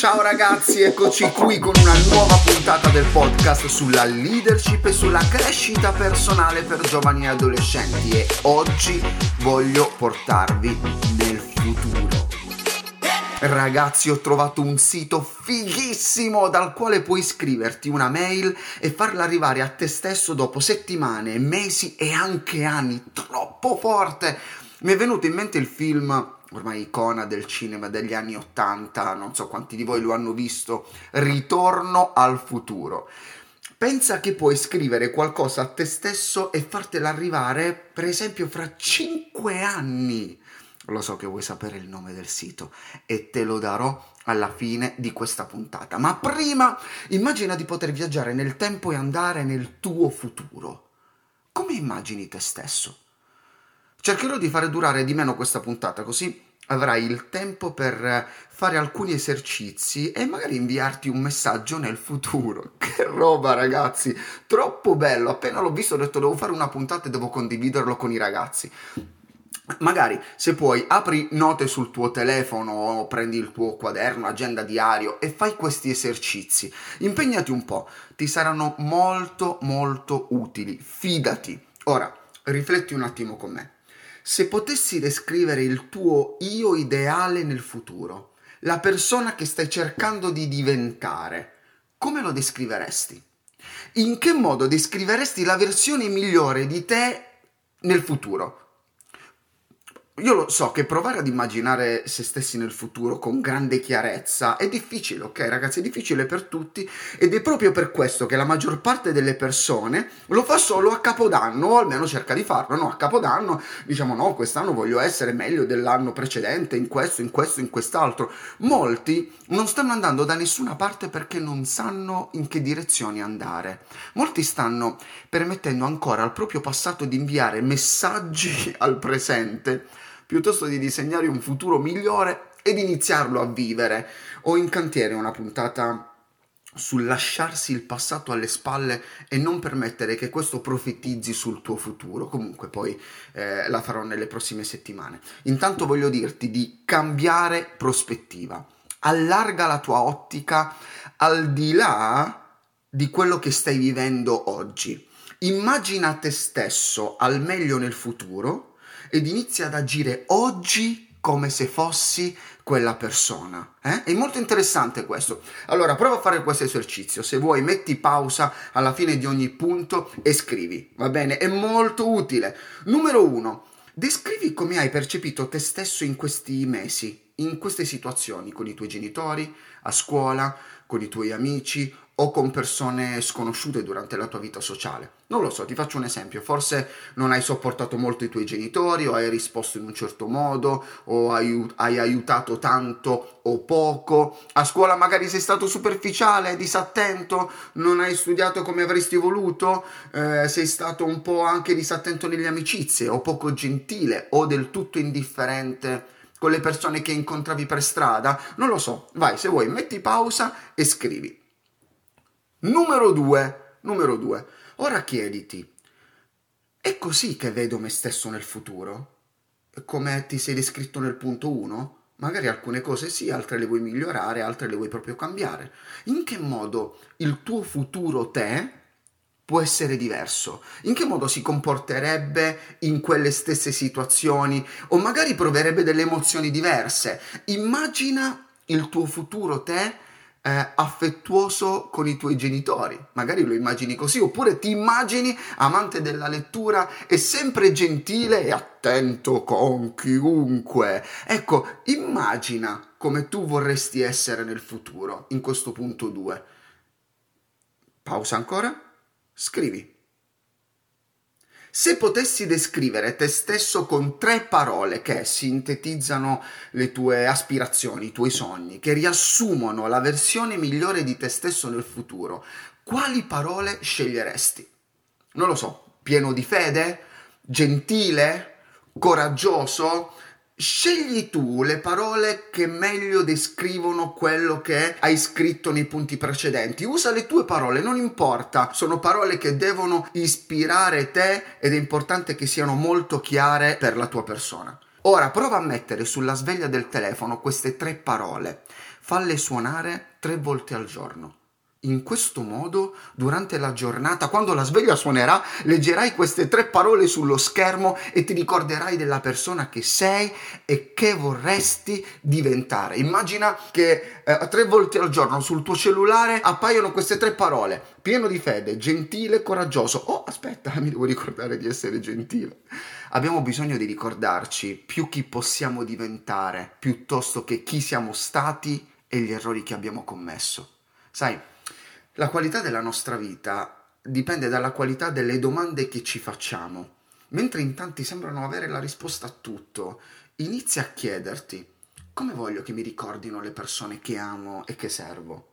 Ciao ragazzi, eccoci qui con una nuova puntata del podcast sulla leadership e sulla crescita personale per giovani e adolescenti e oggi voglio portarvi nel futuro. Ragazzi, ho trovato un sito fighissimo dal quale puoi scriverti una mail e farla arrivare a te stesso dopo settimane, mesi e anche anni. Troppo forte! Mi è venuto in mente il film ormai icona del cinema degli anni Ottanta, non so quanti di voi lo hanno visto, Ritorno al futuro. Pensa che puoi scrivere qualcosa a te stesso e fartela arrivare, per esempio, fra 5 anni. Lo so che vuoi sapere il nome del sito e te lo darò alla fine di questa puntata. Ma prima immagina di poter viaggiare nel tempo e andare nel tuo futuro. Come immagini te stesso? Cercherò di fare durare di meno questa puntata, così avrai il tempo per fare alcuni esercizi e magari inviarti un messaggio nel futuro. Che roba, ragazzi! Troppo bello! Appena l'ho visto ho detto devo fare una puntata e devo condividerlo con i ragazzi. Magari se puoi apri note sul tuo telefono o prendi il tuo quaderno, agenda diario e fai questi esercizi. Impegnati un po', ti saranno molto molto utili, fidati. Ora, rifletti un attimo con me. Se potessi descrivere il tuo io ideale nel futuro, la persona che stai cercando di diventare, come lo descriveresti? In che modo descriveresti la versione migliore di te nel futuro? Io lo so che provare ad immaginare se stessi nel futuro con grande chiarezza è difficile, ok ragazzi? È difficile per tutti ed è proprio per questo che la maggior parte delle persone lo fa solo a capodanno, o almeno cerca di farlo, no? A capodanno diciamo no, quest'anno voglio essere meglio dell'anno precedente, in questo, in questo, in quest'altro. Molti non stanno andando da nessuna parte perché non sanno in che direzioni andare. Molti stanno permettendo ancora al proprio passato di inviare messaggi al presente piuttosto di disegnare un futuro migliore ed iniziarlo a vivere. Ho in cantiere una puntata sul lasciarsi il passato alle spalle e non permettere che questo profetizzi sul tuo futuro. Comunque poi eh, la farò nelle prossime settimane. Intanto voglio dirti di cambiare prospettiva. Allarga la tua ottica al di là di quello che stai vivendo oggi. Immagina te stesso al meglio nel futuro ed inizia ad agire oggi come se fossi quella persona. Eh? È molto interessante questo. Allora, prova a fare questo esercizio. Se vuoi, metti pausa alla fine di ogni punto e scrivi. Va bene? È molto utile. Numero uno. Descrivi come hai percepito te stesso in questi mesi, in queste situazioni, con i tuoi genitori, a scuola, con i tuoi amici o con persone sconosciute durante la tua vita sociale. Non lo so, ti faccio un esempio, forse non hai sopportato molto i tuoi genitori o hai risposto in un certo modo o hai, hai aiutato tanto o poco, a scuola magari sei stato superficiale, disattento, non hai studiato come avresti voluto, eh, sei stato un po' anche disattento nelle amicizie o poco gentile o del tutto indifferente con le persone che incontravi per strada, non lo so, vai se vuoi metti pausa e scrivi. Numero due, numero due. Ora chiediti, è così che vedo me stesso nel futuro? Come ti sei descritto nel punto 1? Magari alcune cose sì, altre le vuoi migliorare, altre le vuoi proprio cambiare. In che modo il tuo futuro te può essere diverso? In che modo si comporterebbe in quelle stesse situazioni o magari proverebbe delle emozioni diverse? Immagina il tuo futuro te eh, affettuoso con i tuoi genitori, magari lo immagini così, oppure ti immagini amante della lettura e sempre gentile e attento con chiunque. Ecco, immagina come tu vorresti essere nel futuro, in questo punto 2. Pausa ancora, scrivi. Se potessi descrivere te stesso con tre parole che sintetizzano le tue aspirazioni, i tuoi sogni, che riassumono la versione migliore di te stesso nel futuro, quali parole sceglieresti? Non lo so, pieno di fede? Gentile? Coraggioso? Scegli tu le parole che meglio descrivono quello che hai scritto nei punti precedenti. Usa le tue parole, non importa. Sono parole che devono ispirare te ed è importante che siano molto chiare per la tua persona. Ora prova a mettere sulla sveglia del telefono queste tre parole. falle suonare tre volte al giorno. In questo modo, durante la giornata, quando la sveglia suonerà, leggerai queste tre parole sullo schermo e ti ricorderai della persona che sei e che vorresti diventare. Immagina che eh, tre volte al giorno sul tuo cellulare appaiono queste tre parole: pieno di fede, gentile, coraggioso. Oh, aspetta, mi devo ricordare di essere gentile. Abbiamo bisogno di ricordarci più chi possiamo diventare, piuttosto che chi siamo stati e gli errori che abbiamo commesso. Sai, la qualità della nostra vita dipende dalla qualità delle domande che ci facciamo. Mentre in tanti sembrano avere la risposta a tutto, inizia a chiederti come voglio che mi ricordino le persone che amo e che servo?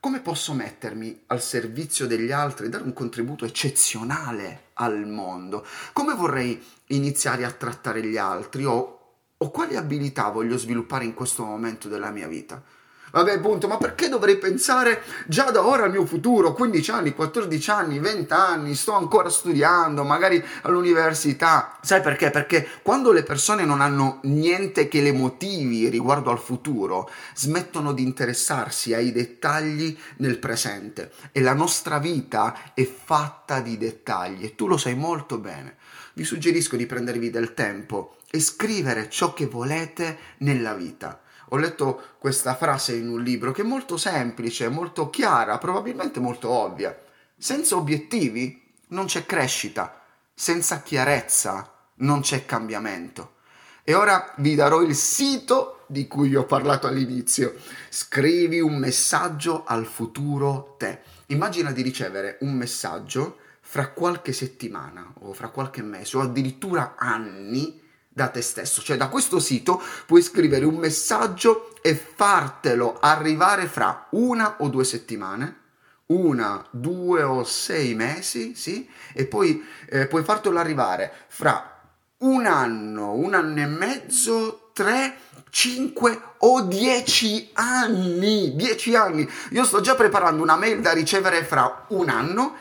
Come posso mettermi al servizio degli altri e dare un contributo eccezionale al mondo? Come vorrei iniziare a trattare gli altri o, o quali abilità voglio sviluppare in questo momento della mia vita? Vabbè, punto, ma perché dovrei pensare già da ora al mio futuro? 15 anni, 14 anni, 20 anni, sto ancora studiando, magari all'università. Sai perché? Perché quando le persone non hanno niente che le motivi riguardo al futuro, smettono di interessarsi ai dettagli nel presente. E la nostra vita è fatta di dettagli e tu lo sai molto bene. Vi suggerisco di prendervi del tempo e scrivere ciò che volete nella vita ho letto questa frase in un libro che è molto semplice, molto chiara, probabilmente molto ovvia. Senza obiettivi non c'è crescita, senza chiarezza non c'è cambiamento. E ora vi darò il sito di cui ho parlato all'inizio. Scrivi un messaggio al futuro te. Immagina di ricevere un messaggio fra qualche settimana o fra qualche mese o addirittura anni da te stesso, cioè da questo sito puoi scrivere un messaggio e fartelo arrivare fra una o due settimane, una, due o sei mesi, sì, e poi eh, puoi fartelo arrivare fra un anno, un anno e mezzo, tre, cinque o dieci anni, dieci anni. Io sto già preparando una mail da ricevere fra un anno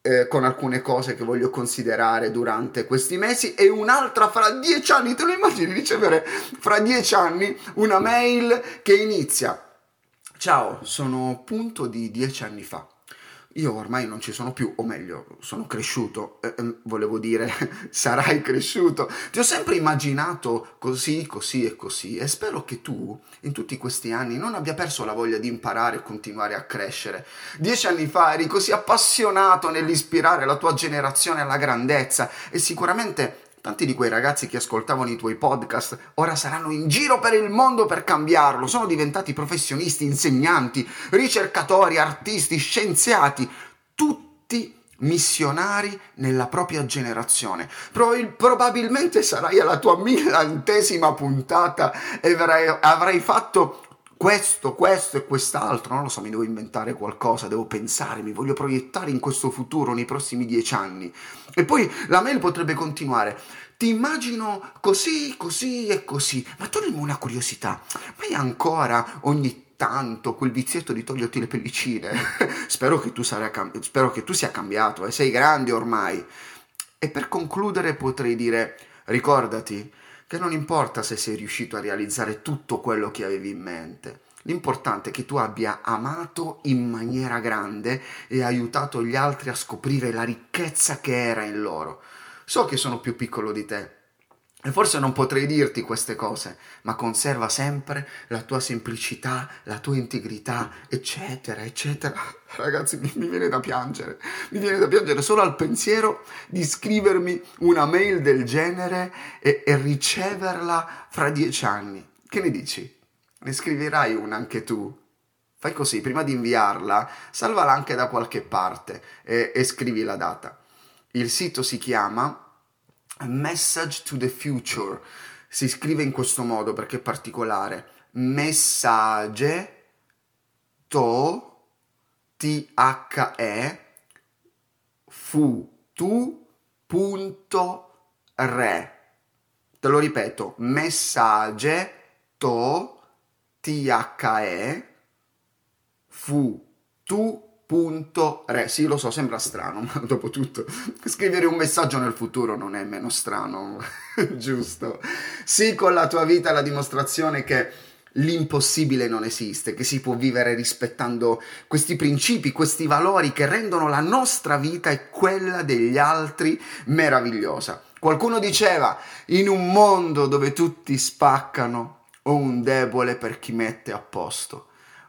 eh, con alcune cose che voglio considerare durante questi mesi e un'altra fra dieci anni. Te lo immagini ricevere fra dieci anni una mail che inizia. Ciao, sono punto di dieci anni fa io ormai non ci sono più, o meglio, sono cresciuto, eh, eh, volevo dire, sarai cresciuto. Ti ho sempre immaginato così, così e così e spero che tu, in tutti questi anni, non abbia perso la voglia di imparare e continuare a crescere. Dieci anni fa eri così appassionato nell'ispirare la tua generazione alla grandezza e sicuramente Tanti di quei ragazzi che ascoltavano i tuoi podcast ora saranno in giro per il mondo per cambiarlo, sono diventati professionisti, insegnanti, ricercatori, artisti, scienziati, tutti missionari nella propria generazione. Prob- probabilmente sarai alla tua millantesima puntata e avrai, avrai fatto questo, questo e quest'altro, non lo so, mi devo inventare qualcosa, devo pensare, mi voglio proiettare in questo futuro nei prossimi dieci anni. E poi la mail potrebbe continuare. Ti immagino così, così e così, ma toglimi una curiosità, ma hai ancora ogni tanto quel vizietto di toglierti le pellicine? spero, che tu cam- spero che tu sia cambiato, eh? sei grande ormai. E per concludere potrei dire, ricordati, che non importa se sei riuscito a realizzare tutto quello che avevi in mente. L'importante è che tu abbia amato in maniera grande e aiutato gli altri a scoprire la ricchezza che era in loro. So che sono più piccolo di te, e forse non potrei dirti queste cose, ma conserva sempre la tua semplicità, la tua integrità, eccetera, eccetera. Ragazzi, mi, mi, viene da piangere. Mi viene da piangere solo al pensiero di scrivermi una mail del genere e, e riceverla fra dieci anni. Che ne dici? Ne scriverai una anche tu? Fai così, prima di inviarla, salvala anche da qualche parte e, e scrivi la data. Il sito si chiama message to the future. Si scrive in questo modo perché è particolare. Message to T-H-E fu tu punto re. Te lo ripeto, message to T-H-E fu tu punto re. Sì, lo so, sembra strano, ma dopo tutto scrivere un messaggio nel futuro non è meno strano, giusto? Sì, con la tua vita la dimostrazione che l'impossibile non esiste, che si può vivere rispettando questi principi, questi valori che rendono la nostra vita e quella degli altri meravigliosa. Qualcuno diceva, in un mondo dove tutti spaccano, ho un debole per chi mette a posto.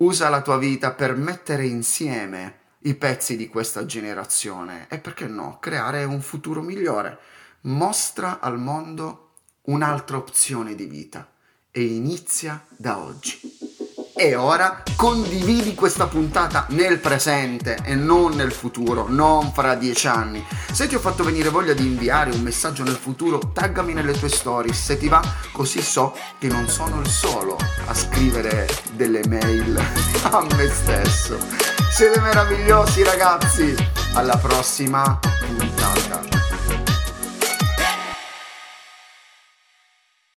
Usa la tua vita per mettere insieme i pezzi di questa generazione e perché no, creare un futuro migliore. Mostra al mondo un'altra opzione di vita e inizia da oggi. E ora condividi questa puntata nel presente e non nel futuro, non fra dieci anni. Se ti ho fatto venire voglia di inviare un messaggio nel futuro, taggami nelle tue stories se ti va, così so che non sono il solo a scrivere delle mail a me stesso. Siete meravigliosi ragazzi! Alla prossima puntata!